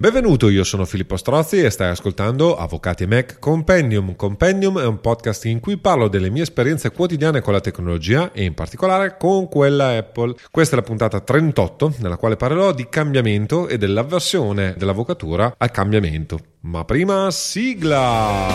Benvenuto, io sono Filippo Strozzi e stai ascoltando Avvocati Mac Compendium. Compendium è un podcast in cui parlo delle mie esperienze quotidiane con la tecnologia e in particolare con quella Apple. Questa è la puntata 38 nella quale parlerò di cambiamento e dell'avversione dell'avvocatura al cambiamento. Ma prima sigla!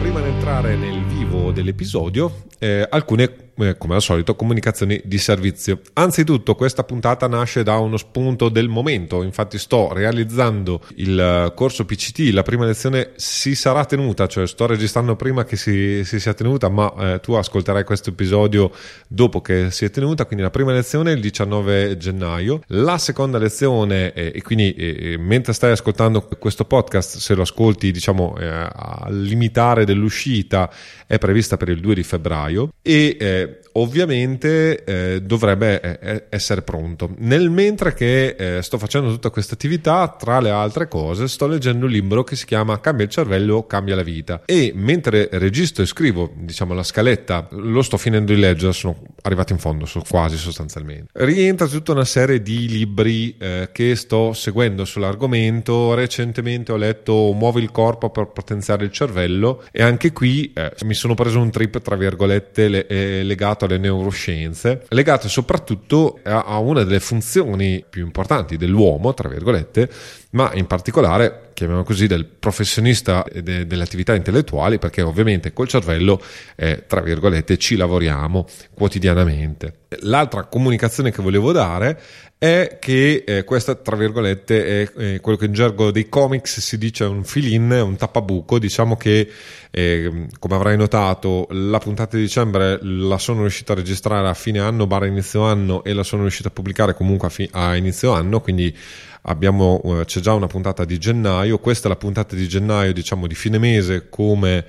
Prima di entrare nel vivo dell'episodio, eh, alcune come al solito, comunicazioni di servizio. Anzitutto, questa puntata nasce da uno spunto del momento. Infatti, sto realizzando il eh, corso PCT. La prima lezione si sarà tenuta, cioè sto registrando prima che si, si sia tenuta, ma eh, tu ascolterai questo episodio dopo che si è tenuta. Quindi, la prima lezione il 19 gennaio, la seconda lezione, eh, e quindi eh, mentre stai ascoltando questo podcast, se lo ascolti, diciamo, eh, al limitare dell'uscita, è prevista per il 2 di febbraio. E ovviamente eh, dovrebbe eh, eh, essere pronto. Nel mentre che eh, sto facendo tutta questa attività, tra le altre cose, sto leggendo un libro che si chiama Cambia il cervello, cambia la vita. E mentre registro e scrivo, diciamo, la scaletta, lo sto finendo di leggere, sono arrivato in fondo, so, quasi sostanzialmente. Rientra tutta una serie di libri eh, che sto seguendo sull'argomento. Recentemente ho letto Muovi il corpo per potenziare il cervello e anche qui eh, mi sono preso un trip, tra virgolette, le, legato alle neuroscienze, legate soprattutto a, a una delle funzioni più importanti dell'uomo, tra virgolette, ma in particolare, chiamiamo così, del professionista de, delle attività intellettuali, perché ovviamente col cervello, eh, tra virgolette, ci lavoriamo quotidianamente. L'altra comunicazione che volevo dare è che eh, questa, tra virgolette, è eh, quello che in gergo dei comics si dice un fill-in, un tappabuco. Diciamo che, eh, come avrai notato, la puntata di dicembre la sono riuscito a registrare a fine anno, barra inizio anno, e la sono riuscito a pubblicare comunque a, fi- a inizio anno, quindi abbiamo, eh, c'è già una puntata di gennaio. Questa è la puntata di gennaio, diciamo, di fine mese, come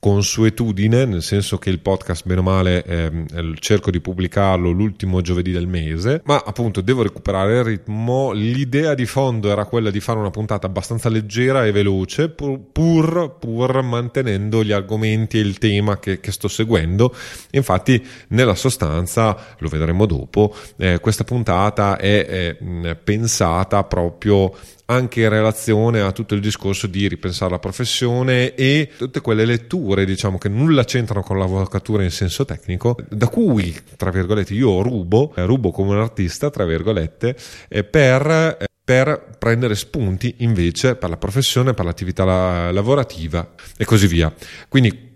consuetudine, nel senso che il podcast, bene o male, eh, cerco di pubblicarlo l'ultimo giovedì del mese, ma appunto devo recuperare il ritmo. L'idea di fondo era quella di fare una puntata abbastanza leggera e veloce, pur, pur, pur mantenendo gli argomenti e il tema che, che, sto seguendo. Infatti, nella sostanza, lo vedremo dopo, eh, questa puntata è, è pensata proprio anche in relazione a tutto il discorso di ripensare la professione e tutte quelle letture, diciamo, che nulla c'entrano con l'avvocatura in senso tecnico, da cui, tra virgolette, io rubo, eh, rubo come un artista, tra virgolette, eh, per eh, per prendere spunti invece per la professione, per l'attività lavorativa e così via. Quindi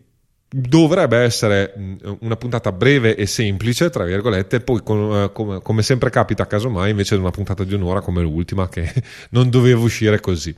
dovrebbe essere una puntata breve e semplice, tra virgolette, poi con, come, come, sempre capita casomai invece di una puntata di un'ora come l'ultima che non doveva uscire così.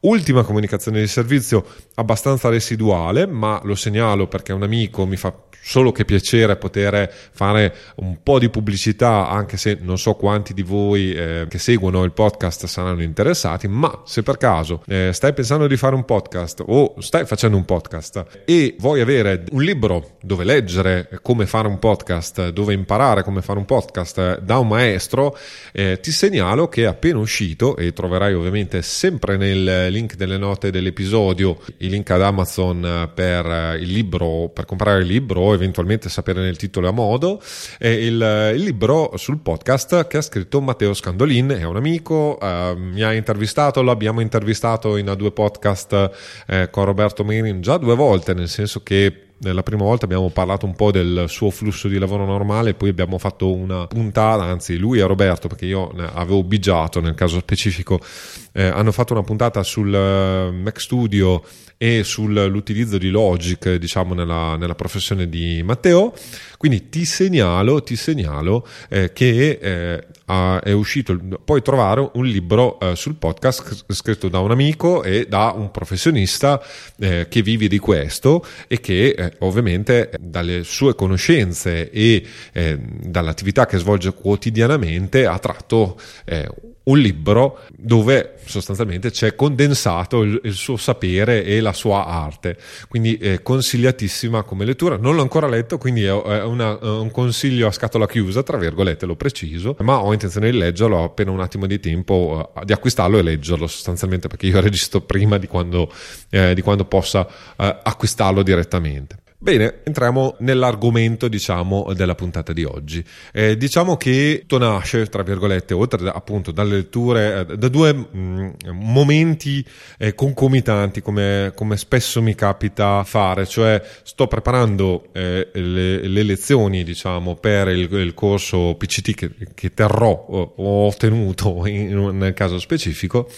Ultima comunicazione di servizio abbastanza residuale, ma lo segnalo perché un amico mi fa solo che piacere poter fare un po' di pubblicità, anche se non so quanti di voi eh, che seguono il podcast saranno interessati, ma se per caso eh, stai pensando di fare un podcast o stai facendo un podcast e vuoi avere un libro dove leggere come fare un podcast, dove imparare come fare un podcast da un maestro, eh, ti segnalo che è appena uscito e troverai ovviamente sempre nel link delle note dell'episodio il link ad Amazon per il libro, per comprare il libro eventualmente sapere nel titolo a modo, è il, il libro sul podcast che ha scritto Matteo Scandolin, è un amico, eh, mi ha intervistato, l'abbiamo intervistato in due podcast eh, con Roberto Merin già due volte, nel senso che la prima volta abbiamo parlato un po' del suo flusso di lavoro normale, poi abbiame fatto una puntata, anzi lui e Roberto, perché io avevo bigiato nel caso specifico, eh, hanno fatto una puntata sul uh, Mac Studio e sull'utilizzo di Logic, diciamo, nella, nella professione di Matteo. Quindi ti segnalo, ti segnalo eh, che eh, è uscito, puoi trovare un libro eh, sul podcast scritto da un amico e da un professionista eh, che vive di questo e che eh, ovviamente dalle sue conoscenze e eh, dall'attività che svolge quotidianamente ha tratto un libro dove sostanzialmente c'è condensato il, il, suo sapere e la sua arte. Quindi è consigliatissima come lettura. Non l'ho ancora letto, quindi è, una, un consiglio a scatola chiusa, tra virgolette, l'ho preciso, ma ho intenzione di leggerlo ho appena un attimo di tempo, uh, di acquistarlo e leggerlo sostanzialmente perché io registro prima di quando, eh, di quando possa uh, acquistarlo direttamente. Bene, entriamo nell'argomento, diciamo, della puntata di oggi. Eh, diciamo che tutto nasce, tra virgolette, oltre da, appunto dalle letture, eh, da due mh, mm, momenti eh, concomitanti, come, come, spesso mi capita fare, cioè sto preparando eh, le, le, lezioni, diciamo, per il, il corso PCT che, che terrò o ho ottenuto in, nel caso specifico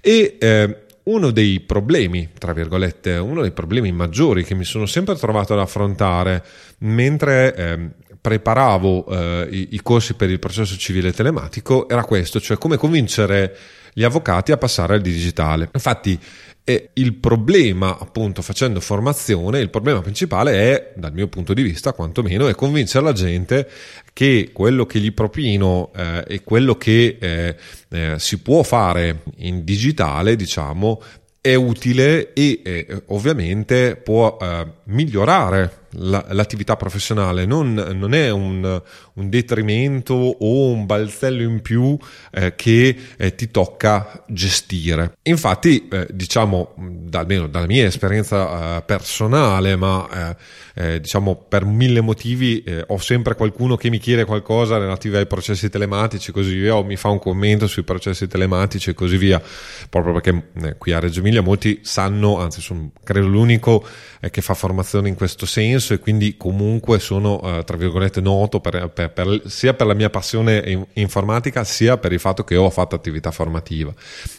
e eh, uno dei problemi, tra virgolette, uno dei problemi maggiori che mi sono sempre trovato ad affrontare mentre eh, preparavo eh, i, i, corsi per il processo civile telematico era questo, cioè come convincere gli avvocati a passare al digitale. Infatti e il problema, appunto, facendo formazione, il problema principale è, dal mio punto di vista, quantomeno, è convincere la gente che quello che gli propino eh, e quello che eh, eh, si può fare in digitale, diciamo, è utile e eh, ovviamente può eh, migliorare la, l'attività professionale, non, non è un, un, detrimento o un balzello in più eh, che eh, ti tocca gestire. Infatti, eh, diciamo, da, almeno dalla mia esperienza eh, personale, ma eh, diciamo per mille motivi, ho sempre qualcuno che mi chiede qualcosa relativo ai processi telematici così via, o mi fa un commento sui processi telematici e così via, proprio perché qui a Reggio Emilia molti sanno, anzi sono credo l'unico che fa formazione in questo senso, e quindi comunque sono, tra virgolette, noto per, per, per, sia per la mia passione in, informatica sia per il fatto che ho fatto attività formativa.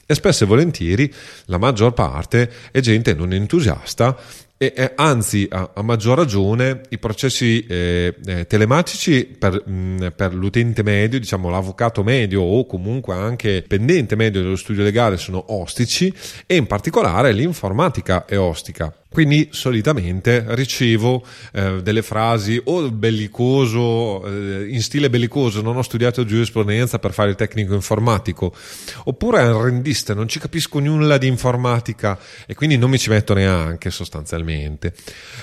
E spesso e volentieri la maggior parte è gente non entusiasta e, eh, anzi, a, a, maggior ragione, i processi eh, eh, telematici per, mh, per, l'utente medio, diciamo l'avvocato medio o comunque anche pendente medio dello studio legale sono ostici e in particolare l'informatica è ostica. Quindi solitamente ricevo eh, delle frasi o bellicoso, eh, in stile bellicoso, non ho studiato giurisprudenza per fare il tecnico informatico, oppure arrendiste, non ci capisco nulla di informatica e quindi non mi ci metto neanche sostanzialmente.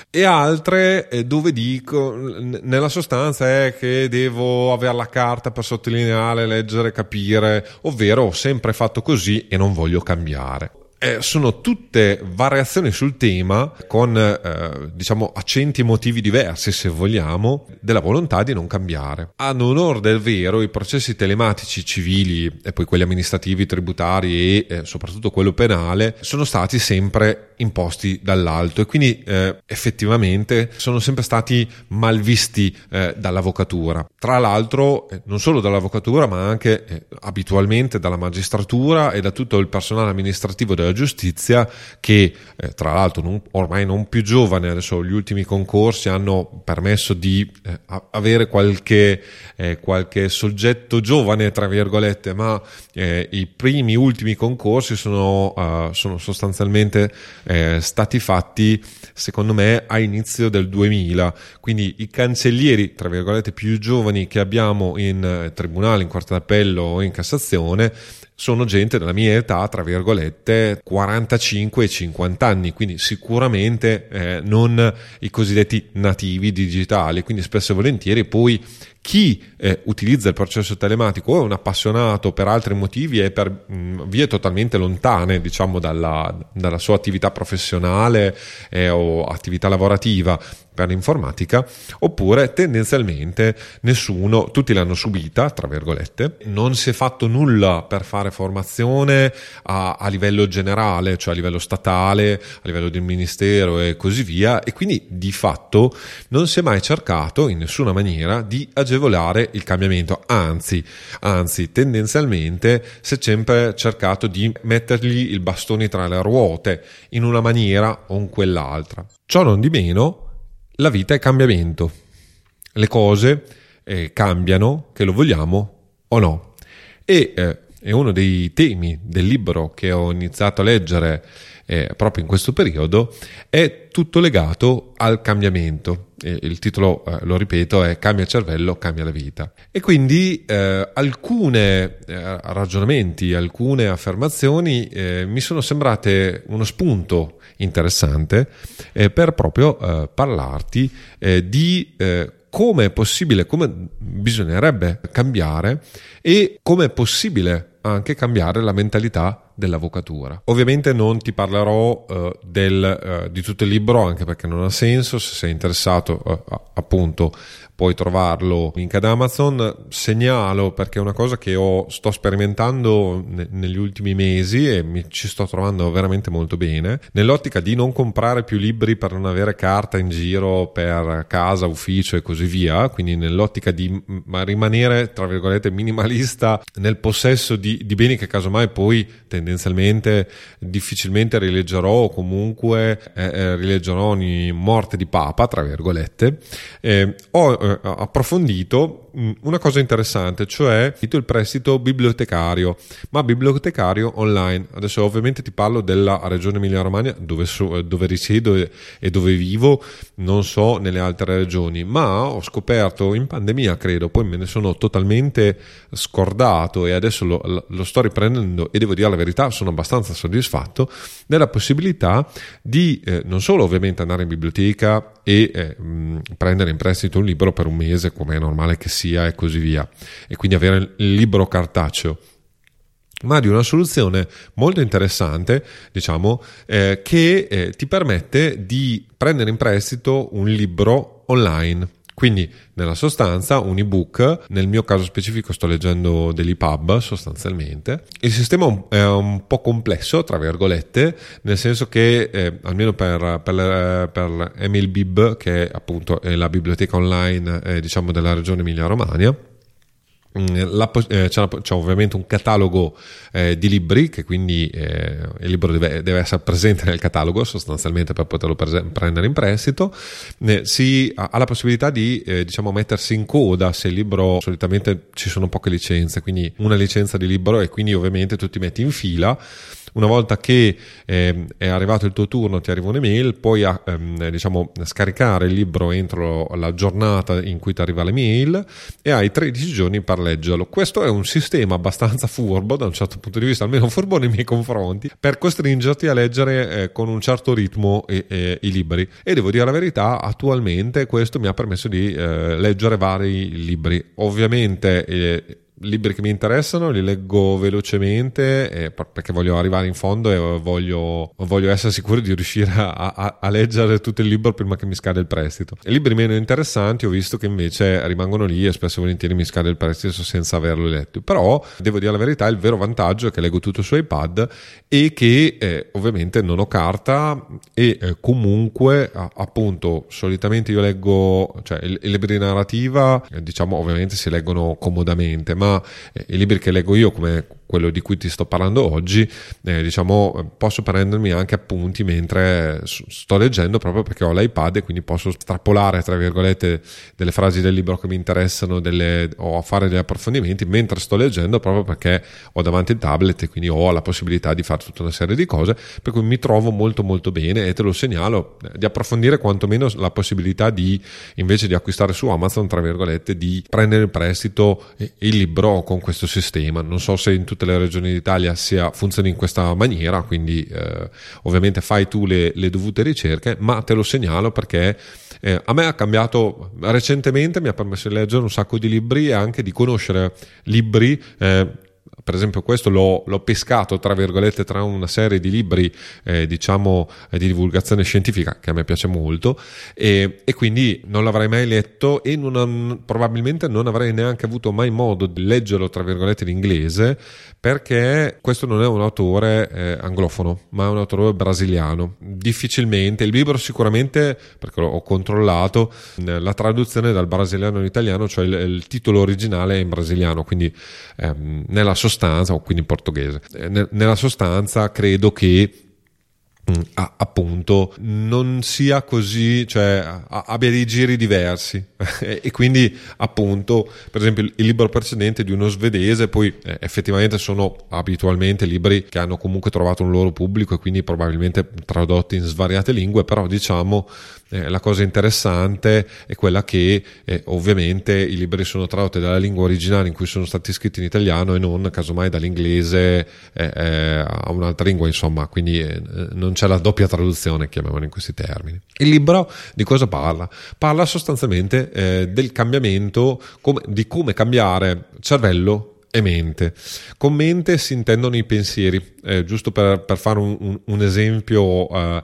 E altre eh, dove dico, nella sostanza è che devo avere la carta per sottolineare, leggere, capire, ovvero ho sempre fatto così e non voglio cambiare eh, sono tutte variazioni sul tema con eh, diciamo accenti emotivi diversi se vogliamo della volontà di non cambiare. Ad onore del vero i processi telematici civili e poi quelli amministrativi, tributari e eh, soprattutto quello penale sono stati sempre imposti dall'alto e quindi eh, effettivamente sono sempre stati mal visti eh, dall'avvocatura. Tra l'altro eh, non solo dall'avvocatura ma anche abitualmente dalla magistratura e da tutto il personale amministrativo della della giustizia che eh, tra l'altro non, ormai non più giovane, adesso gli ultimi concorsi hanno permesso di eh, avere qualche, eh, qualche, soggetto giovane, tra virgolette, ma eh, i primi ultimi concorsi sono, uh, sono sostanzialmente eh, stati fatti secondo me a inizio del 2000, quindi i cancellieri, tra virgolette, più giovani che abbiamo in tribunale, in quarta d'appello o in Cassazione sono gente della mia età, tra virgolette, 45 e 50 anni, quindi sicuramente eh, non i cosiddetti nativi digitali, quindi spesso e volentieri poi chi eh, utilizza il processo telematico o è un appassionato per altri motivi e per mh, mm, vie totalmente lontane diciamo dalla, dalla sua attività professionale eh, o attività lavorativa per l'informatica oppure tendenzialmente nessuno, tutti l'hanno subita tra virgolette, non si è fatto nulla per fare formazione a, a livello generale, cioè a livello statale, a livello del ministero e così via e quindi di fatto non si è mai cercato in nessuna maniera di agire agevolare il cambiamento, anzi, anzi, tendenzialmente si è sempre cercato di mettergli il bastone tra le ruote in una maniera o in quell'altra. Ciò non di meno, la vita è cambiamento. Le cose eh, cambiano, che lo vogliamo o no. E eh, è uno dei temi del libro che ho iniziato a leggere eh, proprio in questo periodo, è tutto legato al cambiamento. Il titolo, eh, lo ripeto, è Cambia cervello, cambia la vita. E quindi eh, alcuni eh, ragionamenti, alcune affermazioni eh, mi sono sembrate uno spunto interessante eh, per proprio parlarti di come è possibile, come bisognerebbe cambiare e come è possibile anche cambiare la mentalità dell'avvocatura. Ovviamente non ti parlerò uh, del, uh, di tutto il libro anche perché non ha senso, se sei interessato uh, appunto puoi trovarlo in link ad Amazon. Segnalo perché è una cosa che ho, sto sperimentando ne, negli ultimi mesi e mi ci sto trovando veramente molto bene. Nell'ottica di non comprare più libri per non avere carta in giro per casa, ufficio e così via, quindi nell'ottica di m- rimanere tra virgolette minimalista nel possesso di, di beni che casomai poi tendenzialmente difficilmente rileggerò o comunque eh, eh, rileggerò ogni morte di papa, tra virgolette. Eh, ho eh, approfondito una cosa interessante, cioè il prestito bibliotecario, ma bibliotecario online. Adesso ovviamente ti parlo della regione Emilia-Romagna dove, so, dove risiedo e, e, dove vivo, non so nelle altre regioni, ma ho scoperto in pandemia, credo, poi me ne sono totalmente scordato e adesso lo, lo sto riprendendo e devo dire la verità, sono abbastanza soddisfatto della possibilità di eh, non solo ovviamente andare in biblioteca e eh, mh, prendere in prestito un libro per un mese, come è normale che sia, e così via, e quindi avere il libro cartaceo ma di una soluzione molto interessante, diciamo, eh, che eh, ti permette di prendere in prestito un libro online. Quindi, nella sostanza, un ebook, nel mio caso specifico sto leggendo dell'EPUB sostanzialmente. Il sistema è un po' complesso, tra virgolette, nel senso che, eh, almeno per, per, per MLBib, che appunto è la biblioteca online, eh, diciamo, della regione Emilia-Romagna, la, eh, c'è, c'è, ovviamente un catalogo eh, di libri che quindi eh, il libro deve, deve, essere presente nel catalogo sostanzialmente per poterlo prese- prendere in prestito. Eh, si ha, ha, la possibilità di eh, diciamo mettersi in coda se il libro solitamente ci sono poche licenze quindi una licenza di libro e quindi ovviamente tu ti metti in fila una volta che eh, è arrivato il tuo turno ti arriva un'email, puoi ehm, diciamo, scaricare il libro entro la giornata in cui ti arriva l'email e hai 13 giorni per leggerlo. Questo è un sistema abbastanza furbo da un certo punto di vista, almeno furbo nei miei confronti, per costringerti a leggere eh, con un certo ritmo e, e, i libri. E devo dire la verità, attualmente questo mi ha permesso di eh, leggere vari libri. Ovviamente eh, libri che mi interessano, li leggo velocemente eh, perché voglio arrivare in fondo e voglio, voglio essere sicuro di riuscire a, a, a, leggere tutto il libro prima che mi scade il prestito. I libri meno interessanti ho visto che invece rimangono lì e spesso e volentieri mi scade il prestito senza averlo letto. Però devo dire la verità, il vero vantaggio è che leggo tutto su iPad e che eh, ovviamente non ho carta e eh, comunque appunto solitamente io leggo, cioè i, libri di narrativa eh, diciamo ovviamente si leggono comodamente, ma libri che leggo io come quello di cui ti sto parlando oggi, eh, diciamo, posso prendermi anche appunti mentre sto leggendo proprio perché ho l'iPad e quindi posso strappolare, tra virgolette, delle frasi del libro che mi interessano delle, o fare degli approfondimenti mentre sto leggendo proprio perché ho davanti il tablet e quindi ho la possibilità di fare tutta una serie di cose, per cui mi trovo molto molto bene e te lo segnalo eh, di approfondire quantomeno la possibilità di, invece di acquistare su Amazon, tra virgolette, di prendere in prestito il libro con questo sistema. Non so se in tutte tutte le regioni d'Italia sia, funzioni in questa maniera, quindi eh, ovviamente fai tu le, le, dovute ricerche, ma te lo segnalo perché eh, a me ha cambiato recentemente, mi ha permesso di leggere un sacco di libri e anche di conoscere libri. Eh, per esempio questo l'ho, l'ho, pescato tra virgolette tra una serie di libri eh, diciamo eh, di divulgazione scientifica che a me piace molto e, e quindi non l'avrei mai letto e non, probabilmente non avrei neanche avuto mai modo di leggerlo tra virgolette in inglese perché questo non è un autore eh, anglofono ma è un autore brasiliano. Difficilmente il libro sicuramente perché l'ho controllato la traduzione dal brasiliano all'italiano cioè il, il titolo originale è in brasiliano quindi ehm, nella sostanza sostanza, o quindi in portoghese, eh, nella sostanza credo che mm, appunto non sia così, cioè abbia dei giri diversi. E quindi appunto per esempio il libro precedente di uno svedese poi eh, effettivamente sono abitualmente libri che hanno comunque trovato un loro pubblico e quindi probabilmente tradotti in svariate lingue però diciamo eh, la cosa interessante è quella che eh, ovviamente i libri sono tradotti dalla lingua originale in cui sono stati scritti in italiano e non casomai dall'inglese eh, eh a un'altra lingua, insomma, quindi eh, non c'è la doppia traduzione, chiamiamola in questi termini. Il libro di cosa parla? Parla sostanzialmente eh, del cambiamento, come, di come cambiare cervello e mente. Con mente si intendono i pensieri, eh, giusto per, per fare un, un, esempio eh,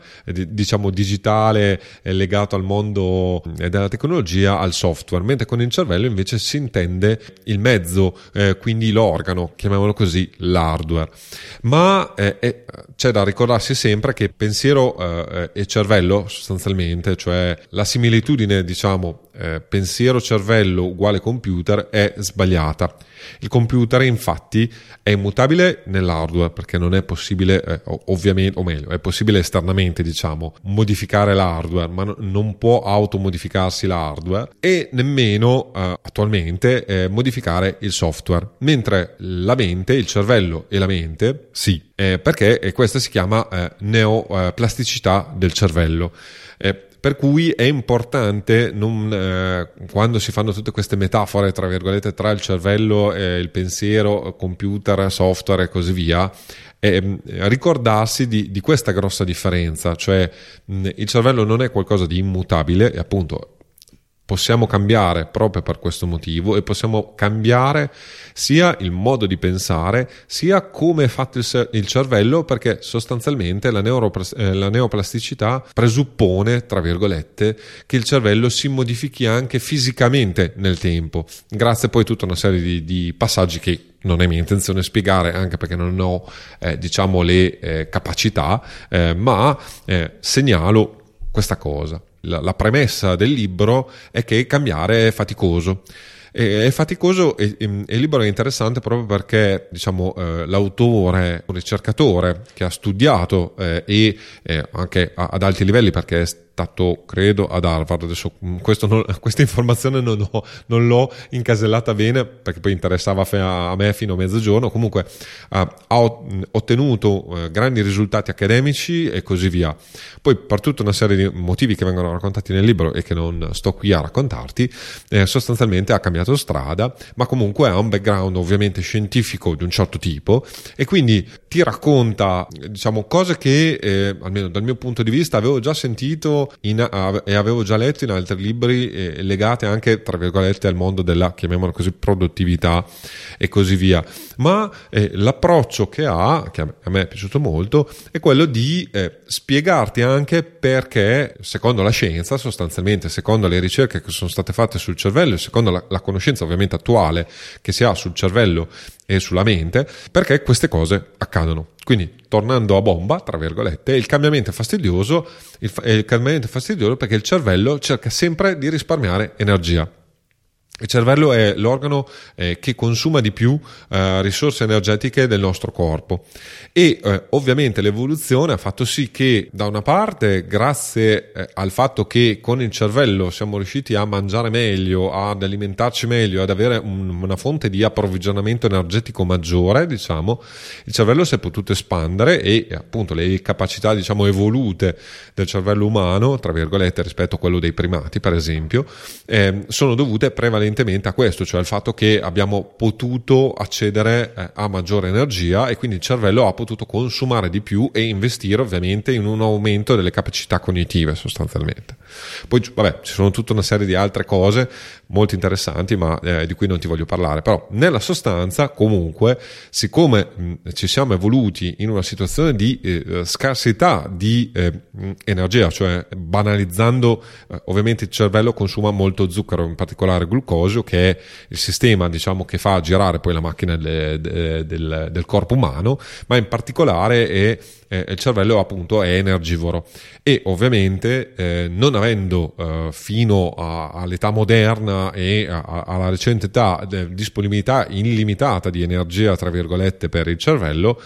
diciamo digitale eh, legato al mondo eh, della tecnologia, al software, mentre con il cervello invece si intende il mezzo, eh, quindi l'organo, chiamiamolo così, l'hardware. Ma eh, c'è da ricordarsi sempre che pensiero e cervello sostanzialmente, cioè la similitudine diciamo pensiero-cervello uguale computer è sbagliata. Il computer infatti è immutabile nell'hardware perché non è possibile, eh, ovviamente, o meglio, è possibile esternamente diciamo modificare l'hardware, ma non può automodificarsi l'hardware e nemmeno eh, attualmente eh, modificare il software, mentre la mente, il cervello e la mente sì, eh, perché questa si chiama eh, neoplasticità del cervello. Eh, per cui è importante non, eh, quando si fanno tutte queste metafore tra virgolette tra il cervello, eh, il pensiero, computer, software e così via, eh, ricordarsi di, di, questa grossa differenza, cioè mh, il cervello non è qualcosa di immutabile e appunto possiamo cambiare proprio per questo motivo e possiamo cambiare sia il modo di pensare sia come è fatto il, cervello perché sostanzialmente la, neuroplas- eh, la, neoplasticità presuppone tra virgolette che il cervello si modifichi anche fisicamente nel tempo. Grazie poi a tutta una serie di, di passaggi che non è mia intenzione spiegare anche perché non ho eh, diciamo le eh, capacità eh, ma eh, segnalo questa cosa la, la premessa del libro è che cambiare è faticoso. È faticoso e, il libro è interessante proprio perché diciamo, eh, l'autore, un ricercatore che ha studiato eh, e eh, anche a, ad alti livelli perché è stato, credo, ad Harvard. Adesso mm, non, questa informazione non, ho, non, l'ho incasellata bene perché poi interessava a me fino a mezzogiorno. Comunque ha ottenuto uh, grandi risultati accademici e così via. Poi, per tutta una serie di motivi che vengono raccontati nel libro e che non sto qui a raccontarti, eh, sostanzialmente ha cambiato strada, ma comunque ha un background ovviamente scientifico di un certo tipo e quindi ti racconta, diciamo, cose che, eh, almeno dal mio punto di vista, avevo già sentito in, e avevo già letto in altri libri eh, legate anche, tra virgolette, al mondo della, chiamiamola così, produttività e così via. Ma eh, l'approccio che ha, che a me è piaciuto molto, è quello di eh, spiegarti anche perché, secondo la scienza, sostanzialmente, secondo le ricerche che sono state fatte sul cervello secondo la, la conoscenza ovviamente attuale che si ha sul cervello e sulla mente, perché queste cose accadono. Quindi, tornando a bomba, tra virgolette, il cambiamento è fastidioso, il, il cambiamento è fastidioso perché il cervello cerca sempre di risparmiare energia. Il cervello è l'organo eh, che consuma di più eh, risorse energetiche del nostro corpo. E eh, ovviamente l'evoluzione ha fatto sì che da una parte grazie eh, al fatto che con il cervello siamo riusciti a mangiare meglio, ad alimentarci meglio, ad avere un, una fonte di approvvigionamento energetico maggiore, diciamo, il cervello si è potuto espandere e appunto le capacità diciamo evolute del cervello umano, tra virgolette rispetto a quello dei primati per esempio, eh, sono dovute prevalentemente prevalentemente a questo, cioè al fatto che abbiamo potuto accedere eh, a maggiore energia e quindi il cervello ha potuto consumare di più e investire ovviamente in un aumento delle capacità cognitive sostanzialmente. Poi vabbè, ci sono tutta una serie di altre cose molto interessanti, ma eh, di cui non ti voglio parlare, però nella sostanza comunque, siccome mh, ci siamo evoluti in una situazione di eh, scarsità di eh, energia, cioè banalizzando, eh, ovviamente il cervello consuma molto zucchero, in particolare glucosio glucosio che è il sistema diciamo, che fa girare poi la macchina de, de, del, del, corpo umano, ma in particolare è, è, il cervello appunto è energivoro e ovviamente eh, non avendo eh, fino a, all'età moderna e a, a, alla recente età disponibilità illimitata di energia tra virgolette per il cervello,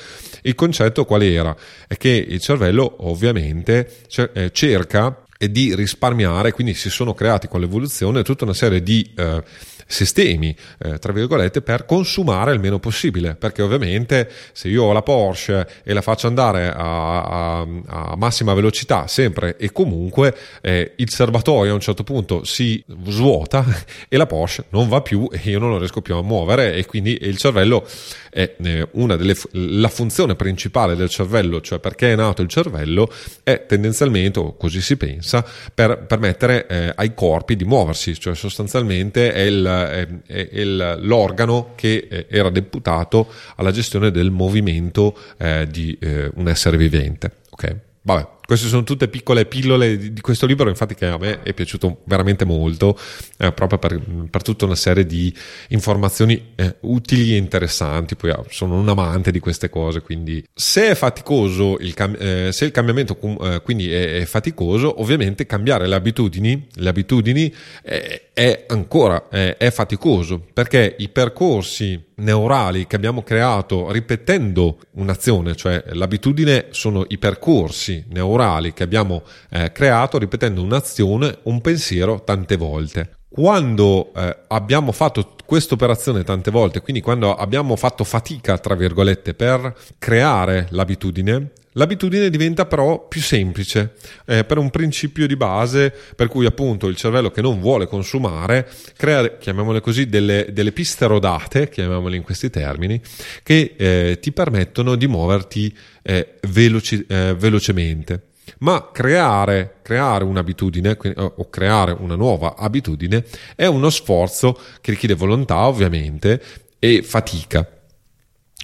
il concetto qual era? È che il cervello ovviamente eh, cerca e di risparmiare, quindi si sono creati con l'evoluzione tutta una serie di eh, sistemi, eh, tra virgolette, per consumare il meno possibile, perché ovviamente se io ho la Porsche e la faccio andare a, a, a massima velocità sempre e comunque, eh, il serbatoio a un certo punto si svuota e la Porsche non va più e io non lo riesco più a muovere. E quindi il cervello è eh, una delle la funzione principale del cervello, cioè perché è nato il cervello, è tendenzialmente, o così si pensa, per permettere eh, ai corpi di muoversi, cioè sostanzialmente è il il, il, l'organo che era deputato alla gestione del movimento eh, di eh, un essere vivente. Ok, vabbè, queste sono tutte piccole pillole di, di questo libro, infatti che a me è piaciuto veramente molto, eh, proprio per, per, tutta una serie di informazioni eh, utili e interessanti. Poi ah, sono un amante di queste cose, quindi se è faticoso il, cam- eh, se il cambiamento eh, quindi è, è, faticoso, ovviamente cambiare le abitudini, le abitudini è ancora è faticoso perché i percorsi neurali che abbiamo creato ripetendo un'azione, cioè l'abitudine sono i percorsi neurali che abbiamo eh, creato ripetendo un'azione, un pensiero tante volte. Quando eh, abbiamo fatto questa operazione tante volte, quindi quando abbiamo fatto fatica, tra virgolette, per creare l'abitudine, L'abitudine diventa però più semplice eh, per un principio di base per cui appunto il cervello che non vuole consumare crea, chiamiamole così, delle, delle piste rodate, chiamiamole in questi termini, che eh, ti permettono di muoverti eh, veloci, eh, velocemente ma creare, creare un'abitudine o creare una nuova abitudine è uno sforzo che richiede volontà ovviamente e fatica.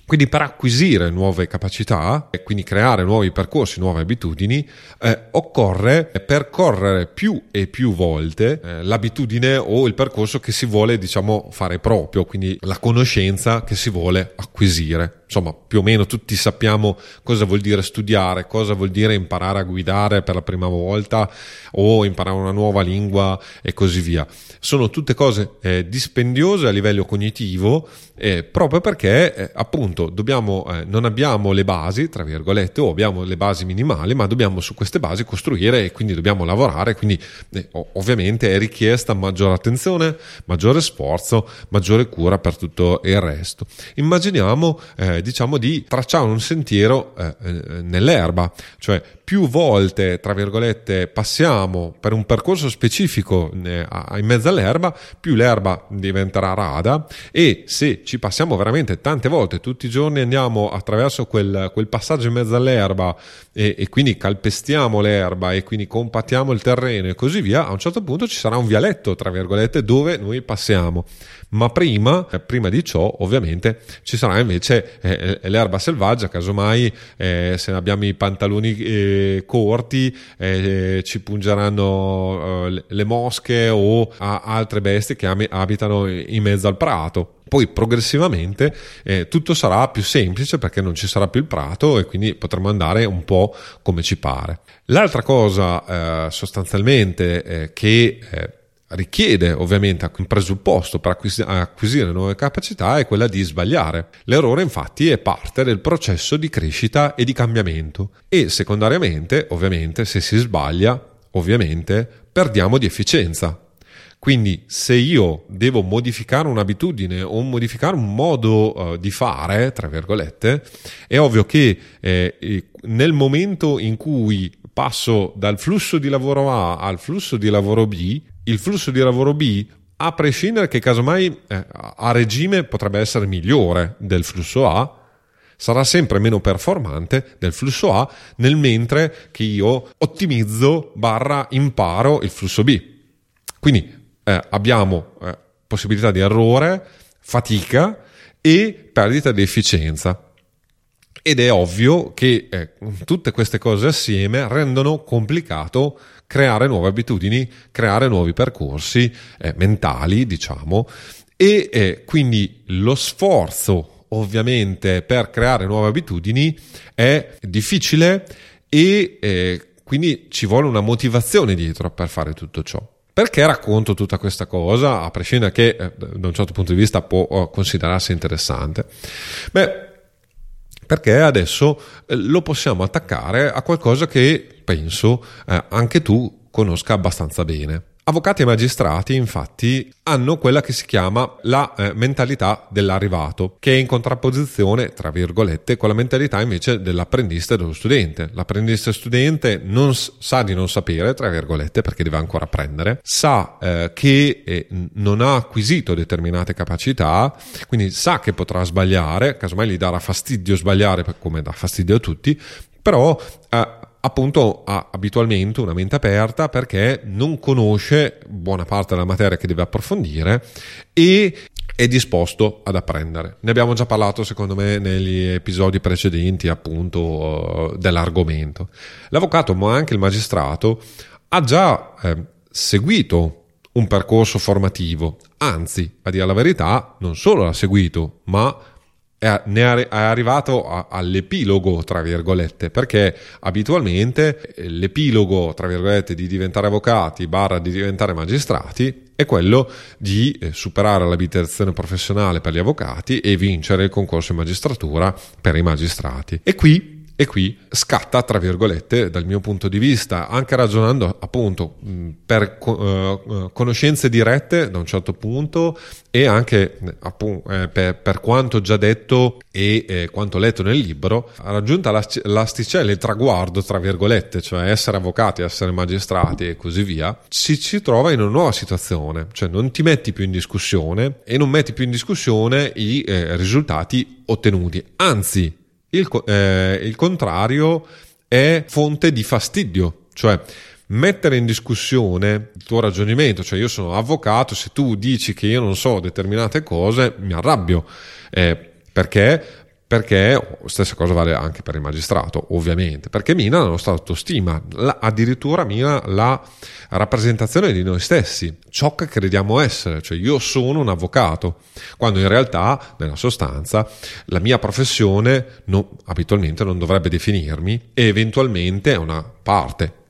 Quindi per acquisire nuove capacità e quindi creare nuovi percorsi, nuove abitudini, eh, occorre percorrere più e più volte eh, l'abitudine o il percorso che si vuole, diciamo, fare proprio, quindi la conoscenza che si vuole acquisire insomma più o meno tutti sappiamo cosa vuol dire studiare, cosa vuol dire imparare a guidare per la prima volta o imparare una nuova lingua e così via. Sono tutte cose eh, dispendiose a livello cognitivo eh, proprio perché eh, appunto dobbiamo, eh, non abbiamo le basi, tra virgolette, o abbiamo le basi minimali, ma dobbiamo su queste basi costruire e quindi dobbiamo lavorare, quindi eh, ovviamente è richiesta maggiore attenzione, maggiore sforzo, maggiore cura per tutto il resto. Immaginiamo eh, eh, diciamo di tracciare un sentiero eh, eh, nell'erba, cioè più volte, tra virgolette, passiamo per un percorso specifico eh, in mezzo all'erba, più l'erba diventerà rada e se ci passiamo veramente tante volte, tutti i giorni andiamo attraverso quel, quel passaggio in mezzo all'erba e, e, quindi calpestiamo l'erba e quindi compattiamo il terreno e così via, a un certo punto ci sarà un vialetto, tra virgolette, dove noi passiamo. Ma prima, prima di ciò, ovviamente, ci sarà invece eh, eh l'erba selvaggia, casomai eh, se abbiamo i pantaloni eh, corti eh, ci pungeranno le mosche o altre bestie che abitano in mezzo al prato. Poi progressivamente eh, tutto sarà più semplice perché non ci sarà più il prato e quindi potremo andare un po' come ci pare. L'altra cosa eh, sostanzialmente eh, che richiede ovviamente un presupposto per acquisire nuove capacità è quella di sbagliare. L'errore infatti è parte del processo di crescita e di cambiamento e secondariamente ovviamente se si sbaglia ovviamente perdiamo di efficienza. Quindi se io devo modificare un'abitudine o modificare un modo uh, di fare, tra virgolette, è ovvio che eh, nel momento in cui passo dal flusso di lavoro A al flusso di lavoro B, il flusso di lavoro B, a prescindere che casomai eh, a regime potrebbe essere migliore del flusso A, sarà sempre meno performante del flusso A, nel mentre che io ottimizzo barra imparo il flusso B. Quindi eh, abbiamo eh, possibilità di errore, fatica e perdita di efficienza. Ed è ovvio che eh, tutte queste cose assieme rendono complicato creare nuove abitudini, creare nuovi percorsi eh, mentali, diciamo, e eh, quindi lo sforzo ovviamente per creare nuove abitudini è difficile e eh, quindi ci vuole una motivazione dietro per fare tutto ciò. Perché racconto tutta questa cosa, a prescindere che eh, da un certo punto di vista può oh, considerarsi interessante? Beh, perché adesso eh, lo possiamo attaccare a qualcosa che penso eh, anche tu conosca abbastanza bene. Avvocati e magistrati, infatti, hanno quella che si chiama la eh, mentalità dell'arrivato, che è in contrapposizione, tra virgolette, con la mentalità invece dell'apprendista e dello studente. L'apprendista studente non sa di non sapere, tra virgolette, perché deve ancora apprendere, sa eh, che eh, non ha acquisito determinate capacità, quindi sa che potrà sbagliare, casomai gli darà fastidio sbagliare come dà fastidio a tutti, però eh, appunto ha abitualmente una mente aperta perché non conosce buona parte della materia che deve approfondire e è disposto ad apprendere. Ne abbiamo già parlato, secondo me, negli episodi precedenti, appunto, uh, dell'argomento. L'avvocato, ma anche il magistrato, ha già eh, seguito un percorso formativo, anzi, a dire la verità, non solo l'ha seguito, ma è, è arrivato a, all'epilogo, tra virgolette, perché abitualmente eh, l'epilogo, tra virgolette, di diventare avvocati, barra di diventare magistrati, è quello di eh, superare l'abitazione professionale per gli avvocati e vincere il concorso in magistratura per i magistrati. E qui e qui scatta, tra virgolette, dal mio punto di vista, anche ragionando appunto per uh, conoscenze dirette da un certo punto e anche appunto, eh, per, per, quanto già detto e eh, quanto letto nel libro, raggiunta l'asticella, il traguardo, tra virgolette, cioè essere avvocati, essere magistrati e così via, ci si trova in una nuova situazione, cioè non ti metti più in discussione e non metti più in discussione i eh, risultati ottenuti, anzi il, eh, il contrario è fonte di fastidio, cioè mettere in discussione il tuo ragionamento, cioè io sono avvocato, se tu dici che io non so determinate cose, mi arrabbio. Eh, perché? Perché stessa cosa vale anche per il magistrato, ovviamente, perché mina la nostra autostima, la, addirittura mina la rappresentazione di noi stessi, ciò che crediamo essere, cioè io sono un avvocato, quando in realtà, nella sostanza, la mia professione no, abitualmente non dovrebbe definirmi e eventualmente è una parte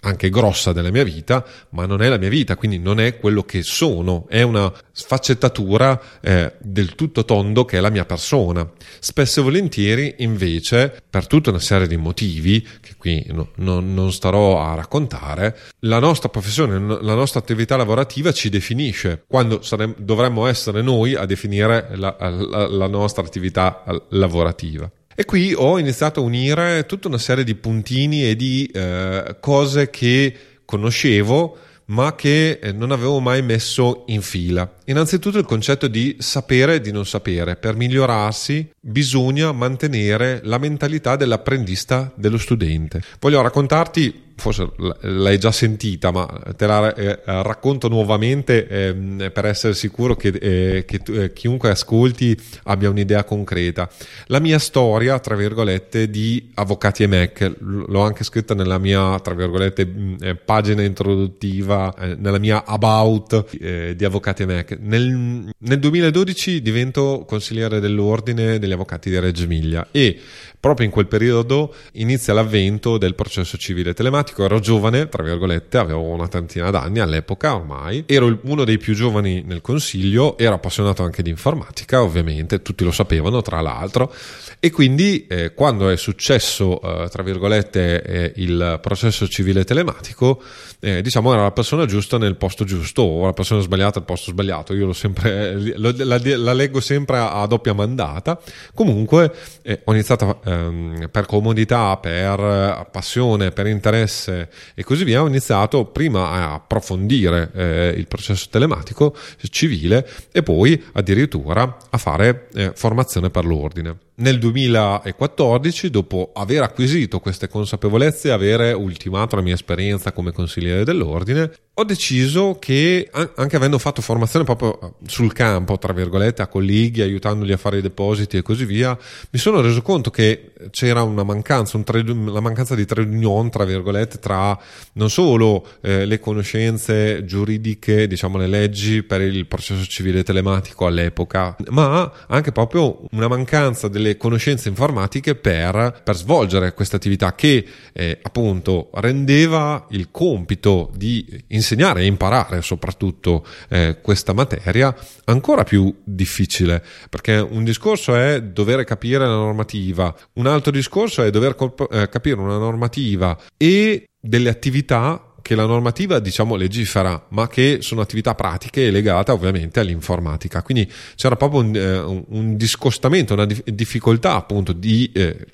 anche grossa della mia vita, ma non è la mia vita, quindi non è quello che sono, è una sfaccettatura eh, del tutto tondo che è la mia persona. Spesso e volentieri, invece, per tutta una serie di motivi, che qui no, no, non starò a raccontare, la nostra professione, la nostra attività lavorativa ci definisce, quando saremo, dovremmo essere noi a definire la, la, la nostra attività lavorativa. E qui ho iniziato a unire tutta una serie di puntini e di eh, cose che conoscevo ma che eh, non avevo mai messo in fila. Innanzitutto il concetto di sapere e di non sapere. Per migliorarsi bisogna mantenere la mentalità dell'apprendista, dello studente. Voglio raccontarti forse l'hai già sentita, ma te la eh, racconto nuovamente eh, per essere sicuro che, eh, che eh, chiunque ascolti abbia un'idea concreta. La mia storia, tra virgolette, di Avvocati e Mac, l'ho anche scritta nella mia, tra virgolette, mm, eh, pagina introduttiva, eh, nella mia about di Avvocati e Mac. Nel, nel 2012 divento consigliere dell'ordine degli avvocati di Reggio Emilia e proprio in quel periodo inizia l'avvento del processo civile telematico. Ero giovane, tra virgolette, avevo una tantina d'anni all'epoca ormai, ero uno dei più giovani nel consiglio, ero appassionato anche di informatica, ovviamente, tutti lo sapevano tra l'altro, e quindi eh, quando è successo, eh, tra virgolette, eh, il processo civile telematico, eh, diciamo era la persona giusta nel posto giusto o la persona sbagliata al posto sbagliato. Io sempre, lo, la, la, leggo sempre a, doppia mandata. Comunque eh, ho iniziato ehm, per comodità, per passione, per interesse e così via. Ho iniziato prima a approfondire eh, il processo telematico civile e poi addirittura a fare eh, formazione per l'ordine. Nel 2014, dopo aver acquisito queste consapevolezze e aver ultimato la mia esperienza come consigliere dell'ordine, ho deciso che, anche avendo fatto formazione proprio eh, sul campo, tra virgolette, a colleghi, aiutandoli a fare i depositi e così via, mi sono reso conto che c'era una mancanza, un trade, la mancanza di trade union, tra virgolette, tra non solo eh, le conoscenze giuridiche, diciamo le leggi per il processo civile telematico all'epoca, ma anche proprio una mancanza delle conoscenze informatiche per, per svolgere questa attività che eh, appunto rendeva il compito di insegnare e imparare soprattutto eh, questa materia ancora più difficile, perché un discorso è dover capire la normativa, un altro discorso è dover colp- eh, capire una normativa e delle attività che la normativa diciamo legifera, ma che sono attività pratiche legate ovviamente all'informatica. Quindi c'era proprio un, eh, un discostamento, una dif- difficoltà appunto di eh,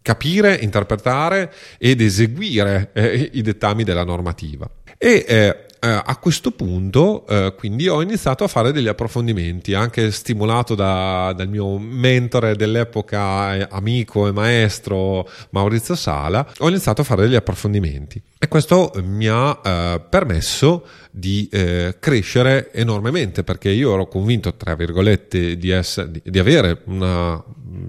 capire, interpretare ed eseguire eh, i dettami della normativa. E eh, eh, a questo punto, eh, quindi, ho iniziato a fare degli approfondimenti, anche stimolato da, dal mio mentore dell'epoca, eh, amico e maestro Maurizio Sala, ho iniziato a fare degli approfondimenti. E questo mi ha eh, permesso di eh, crescere enormemente perché io ero convinto, tra virgolette, di, essere, di, di avere una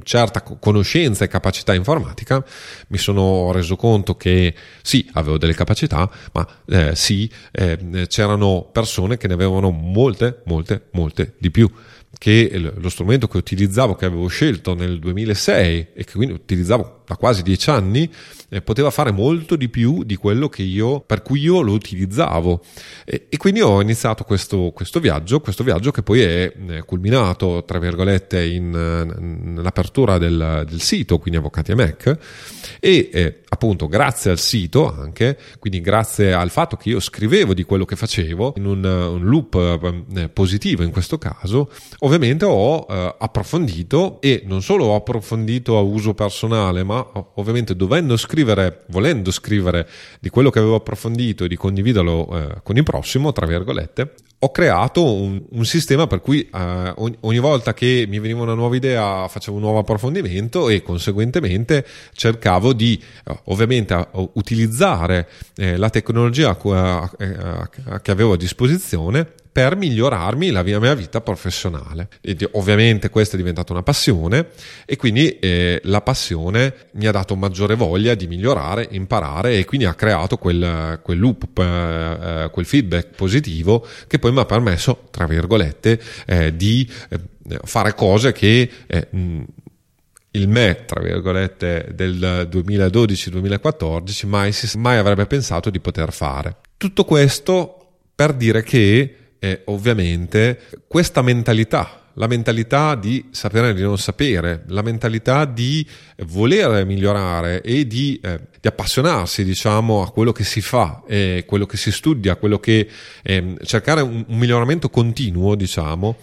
certa conoscenza e capacità informatica, mi sono reso conto che sì, avevo delle capacità, ma eh, sì, eh, c'erano persone che ne avevano molte, molte, molte di più che lo strumento che utilizzavo, che avevo scelto nel 2006 e che quindi utilizzavo da quasi dieci anni, eh, poteva fare molto di più di quello che io, per cui io lo utilizzavo. E, e quindi ho iniziato questo, questo, viaggio, questo viaggio che poi è eh, culminato, tra virgolette, in, nell'apertura del, del, sito, quindi Avvocati e Mac, e eh, appunto grazie al sito anche, quindi grazie al fatto che io scrivevo di quello che facevo in un, un loop eh, positivo in questo caso, ovviamente ho eh, approfondito e non solo ho approfondito a uso personale, ma ovviamente dovendo scrivere, volendo scrivere di quello che avevo approfondito e di condividerlo eh, con il prossimo, tra virgolette, ho creato un, un sistema per cui eh, ogni, ogni, volta che mi veniva una nuova idea facevo un nuovo approfondimento e conseguentemente cercavo di eh, ovviamente utilizzare eh, la tecnologia che avevo a disposizione per migliorarmi la mia, vita professionale. E ovviamente questa è diventata una passione e quindi eh, la passione mi ha dato maggiore voglia di migliorare, imparare e quindi ha creato quel, quel loop, eh, eh quel feedback positivo che poi mi ha permesso, tra virgolette, eh, di eh, fare cose che eh, il me, tra virgolette, del 2012-2014 mai, mai avrebbe pensato di poter fare. Tutto questo per dire che eh, ovviamente questa mentalità, la mentalità di sapere e di non sapere, la mentalità di voler migliorare e di, eh, di appassionarsi, diciamo, a quello che si fa, eh, quello che si studia, quello che eh, cercare un, un, miglioramento continuo, diciamo,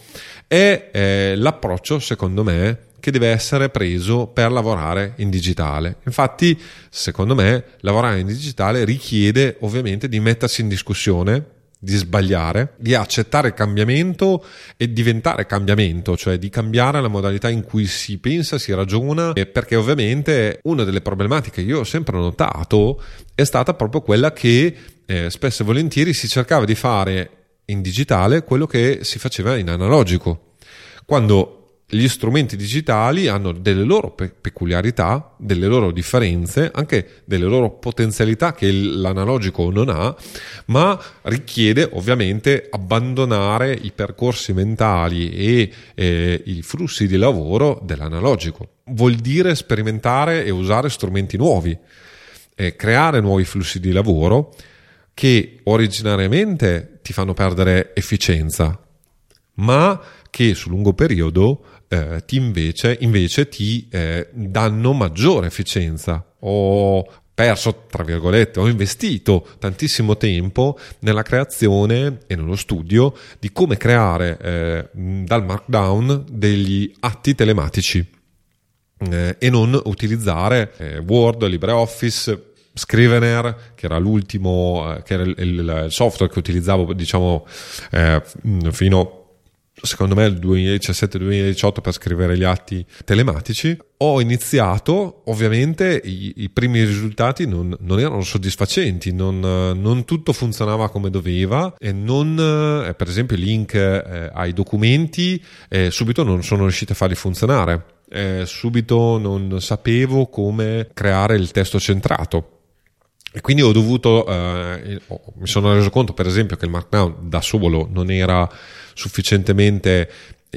è eh, l'approccio, secondo me, che deve essere preso per lavorare in digitale. Infatti, secondo me, lavorare in digitale richiede ovviamente di mettersi in discussione di sbagliare, di accettare il cambiamento e diventare cambiamento, cioè di cambiare la modalità in cui si pensa, si ragiona, perché ovviamente una delle problematiche che io ho sempre notato è stata proprio quella che eh, spesso e volentieri si cercava di fare in digitale quello che si faceva in analogico. Quando gli strumenti digitali hanno delle loro pe- peculiarità, delle loro differenze, anche delle loro potenzialità che l'analogico non ha, ma richiede ovviamente abbandonare i percorsi mentali e eh, i flussi di lavoro dell'analogico. Vuol dire sperimentare e usare strumenti nuovi, eh, creare nuovi flussi di lavoro che originariamente ti fanno perdere efficienza, ma che sul lungo periodo eh, ti invece, invece ti eh, danno maggiore efficienza. Ho perso, tra virgolette, ho investito tantissimo tempo nella creazione e nello studio di come creare eh, dal Markdown degli atti telematici eh, e non utilizzare eh, Word, LibreOffice, Scrivener, che era l'ultimo, eh, che era il, il, software che utilizzavo, diciamo, eh, fino secondo me il 2017-2018 per scrivere gli atti telematici. Ho iniziato, ovviamente i, i primi risultati non, non, erano soddisfacenti, non, non, tutto funzionava come doveva e non, eh, per esempio i link eh, ai documenti eh, subito non sono riuscito a farli funzionare. Eh, subito non sapevo come creare il testo centrato e quindi ho dovuto, eh, mi sono reso conto per esempio che il Markdown da solo non era sufficientemente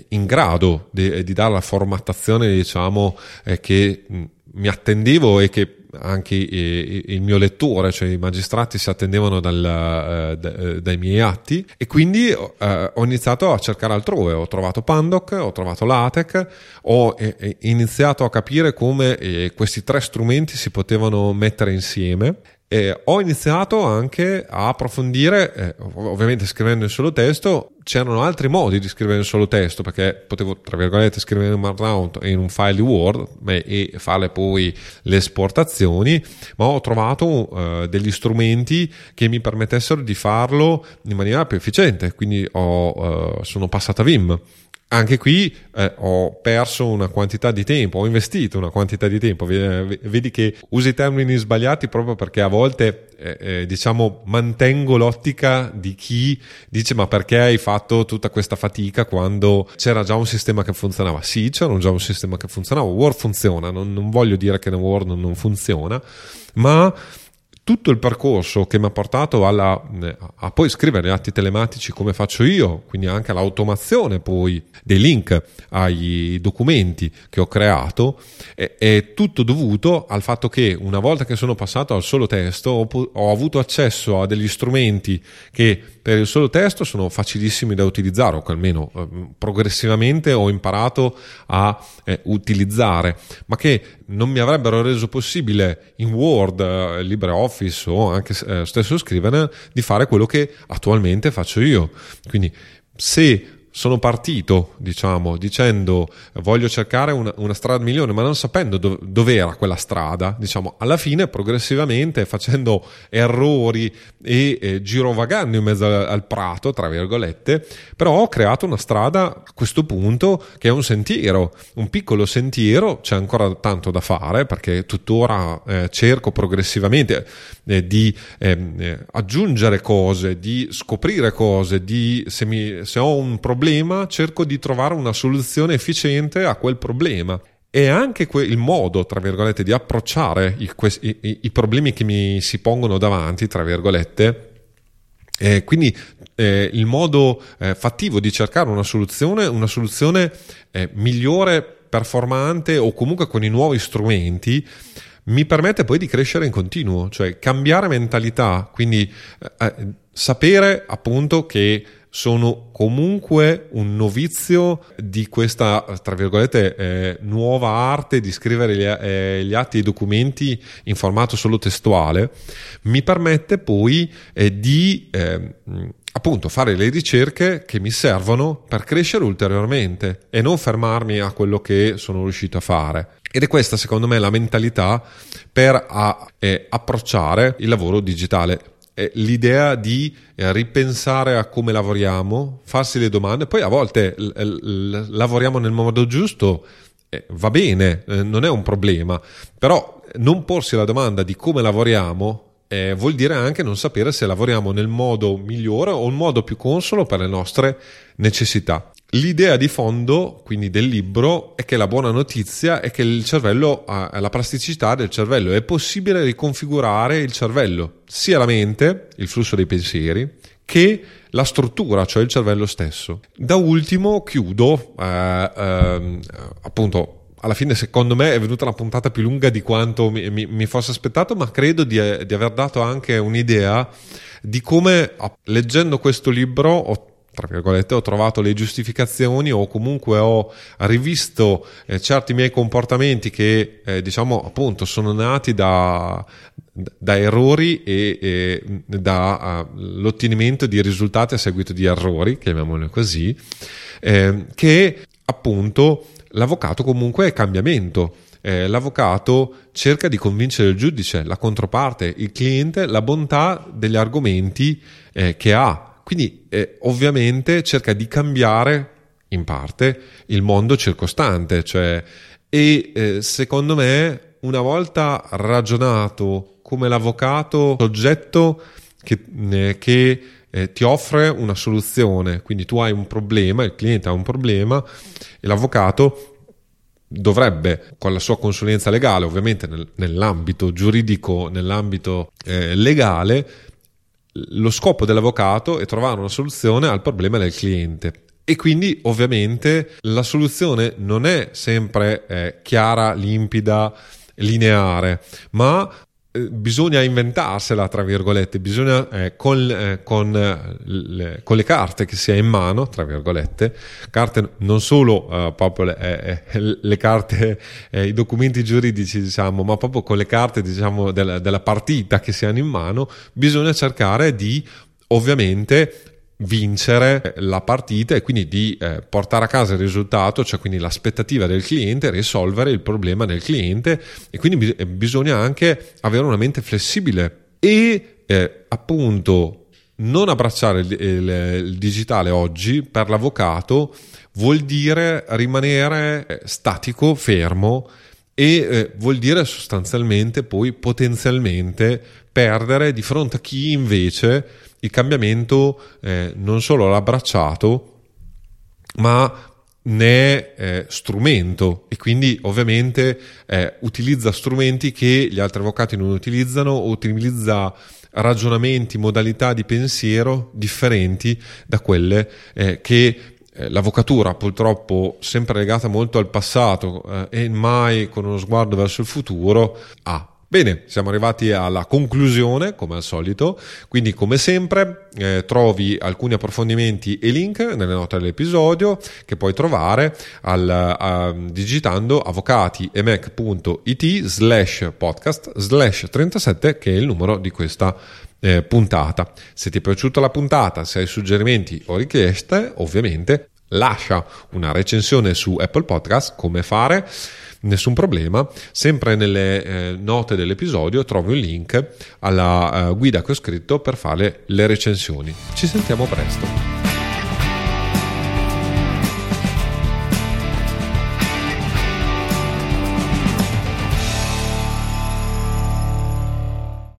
in grado di, di dare la formattazione diciamo eh, che mi attendevo e che anche il mio lettore, cioè i magistrati si attendevano dal, uh, dai miei atti. E quindi uh, ho iniziato a cercare altrove, ho trovato Pandoc, ho trovato LaTeX, ho eh, iniziato a capire come eh, questi tre strumenti si potevano mettere insieme eh, ho iniziato anche a approfondire, eh, ovviamente scrivendo in solo testo, c'erano altri modi di scrivere in solo testo perché potevo, tra virgolette, scrivere in Markdown in un file di Word beh, e fare poi le esportazioni, ma ho trovato eh, degli strumenti che mi permettessero di farlo in maniera più efficiente, quindi ho, eh, sono passato a Vim anche qui eh, ho perso una quantità di tempo, ho investito una quantità di tempo. Vedi che usi i termini sbagliati proprio perché a volte eh, eh, diciamo mantengo l'ottica di chi dice ma perché hai fatto tutta questa fatica quando c'era già un sistema che funzionava? Sì, c'era già un sistema che funzionava. Word funziona, non, non voglio dire che Word non funziona, ma tutto il percorso che mi ha portato alla, a poi scrivere atti telematici come faccio io, quindi anche all'automazione poi dei link ai documenti che ho creato, è, è tutto dovuto al fatto che una volta che sono passato al solo testo ho, ho avuto accesso a degli strumenti che per il solo testo sono facilissimi da utilizzare o almeno eh, progressivamente ho imparato a eh, utilizzare, ma che non mi avrebbero reso possibile in Word, eh, LibreOffice o anche eh, stesso Scrivener di fare quello che attualmente faccio io. Quindi se sono partito, diciamo, dicendo voglio cercare una, una strada migliore, ma non sapendo do, dove era quella strada, diciamo, alla fine progressivamente facendo errori e eh, girovagando in mezzo al, al, prato, tra virgolette, però ho creato una strada a questo punto che è un sentiero, un piccolo sentiero, c'è ancora tanto da fare perché tuttora eh, cerco progressivamente eh, di ehm, eh, aggiungere cose, di scoprire cose, di se, mi, se ho un problema problema cerco di trovare una soluzione efficiente a quel problema. E anche que- il modo, tra virgolette, di approcciare i, i, i problemi che mi si pongono davanti, tra virgolette, eh, quindi eh, il modo eh, fattivo di cercare una soluzione, una soluzione eh, migliore, performante o comunque con i nuovi strumenti, mi permette poi di crescere in continuo, cioè cambiare mentalità, quindi eh, eh, sapere appunto che sono comunque un novizio di questa, tra virgolette, eh, nuova arte di scrivere gli, eh, gli, atti e i documenti in formato solo testuale, mi permette poi eh, di eh, appunto fare le ricerche che mi servono per crescere ulteriormente e non fermarmi a quello che sono riuscito a fare. Ed è questa, secondo me, la mentalità per a, eh, approcciare il lavoro digitale l'idea di eh, ripensare a come lavoriamo, farsi le domande, poi a volte l- l- lavoriamo nel modo giusto, eh, va bene, eh, non è un problema, però non porsi la domanda di come lavoriamo eh, vuol dire anche non sapere se lavoriamo nel modo migliore o il modo più consolo per le nostre necessità. L'idea di fondo, quindi del libro, è che la buona notizia è che il cervello ha la plasticità del cervello, è possibile riconfigurare il cervello, sia la mente, il flusso dei pensieri, che la struttura, cioè il cervello stesso. Da ultimo chiudo, eh, eh, appunto, alla fine secondo me è venuta una puntata più lunga di quanto mi, mi, mi fosse aspettato, ma credo di, di, aver dato anche un'idea di come leggendo questo libro ho tra virgolette, ho trovato le giustificazioni o comunque ho rivisto eh, certi miei comportamenti che, eh, diciamo, appunto, sono nati da, da errori e, e dall'ottenimento uh, di risultati a seguito di errori, chiamiamoli così, eh, che appunto l'avvocato comunque è cambiamento. Eh, l'avvocato cerca di convincere il giudice, la controparte, il cliente, la bontà degli argomenti eh, che ha. Quindi eh, ovviamente cerca di cambiare in parte il mondo circostante, cioè, e eh, secondo me una volta ragionato come l'avvocato soggetto che, eh, che eh, ti offre una soluzione, quindi tu hai un problema, il cliente ha un problema e l'avvocato dovrebbe con la sua consulenza legale, ovviamente nel, nell'ambito giuridico, nell'ambito eh, legale, lo scopo dell'avvocato è trovare una soluzione al problema del cliente. E quindi ovviamente la soluzione non è sempre eh, chiara, limpida, lineare, ma bisogna inventarsela, tra virgolette, bisogna eh, con, eh, con, eh, le, con, le, carte che si ha in mano, tra virgolette, carte non solo eh, proprio le, eh, le carte, i documenti giuridici, diciamo, ma proprio con le carte, diciamo, della, della partita che si hanno in mano, bisogna cercare di ovviamente vincere la partita e quindi di eh, portare a casa il risultato, cioè quindi l'aspettativa del cliente, risolvere il problema del cliente e quindi bis- eh, bisogna anche avere una mente flessibile e eh, appunto non abbracciare il, il, il digitale oggi per l'avvocato vuol dire rimanere eh, statico, fermo e eh, vuol dire sostanzialmente poi potenzialmente perdere di fronte a chi invece il cambiamento eh, non solo l'ha abbracciato, ma ne è eh, strumento e quindi ovviamente eh, utilizza strumenti che gli altri avvocati non utilizzano, utilizza ragionamenti, modalità di pensiero differenti da quelle eh, che eh, l'avvocatura purtroppo sempre legata molto al passato eh, e mai con uno sguardo verso il futuro ha. Bene, siamo arrivati alla conclusione, come al solito, quindi come sempre eh, trovi alcuni approfondimenti e link nelle note dell'episodio che puoi trovare al, a, digitando avvocatiemec.it slash podcast slash 37 che è il numero di questa eh, puntata. Se ti è piaciuta la puntata, se hai suggerimenti o richieste, ovviamente lascia una recensione su Apple Podcast, come fare nessun problema. Sempre nelle eh, note dell'episodio trovi un link alla uh, guida che ho scritto per fare le recensioni. Ci sentiamo presto.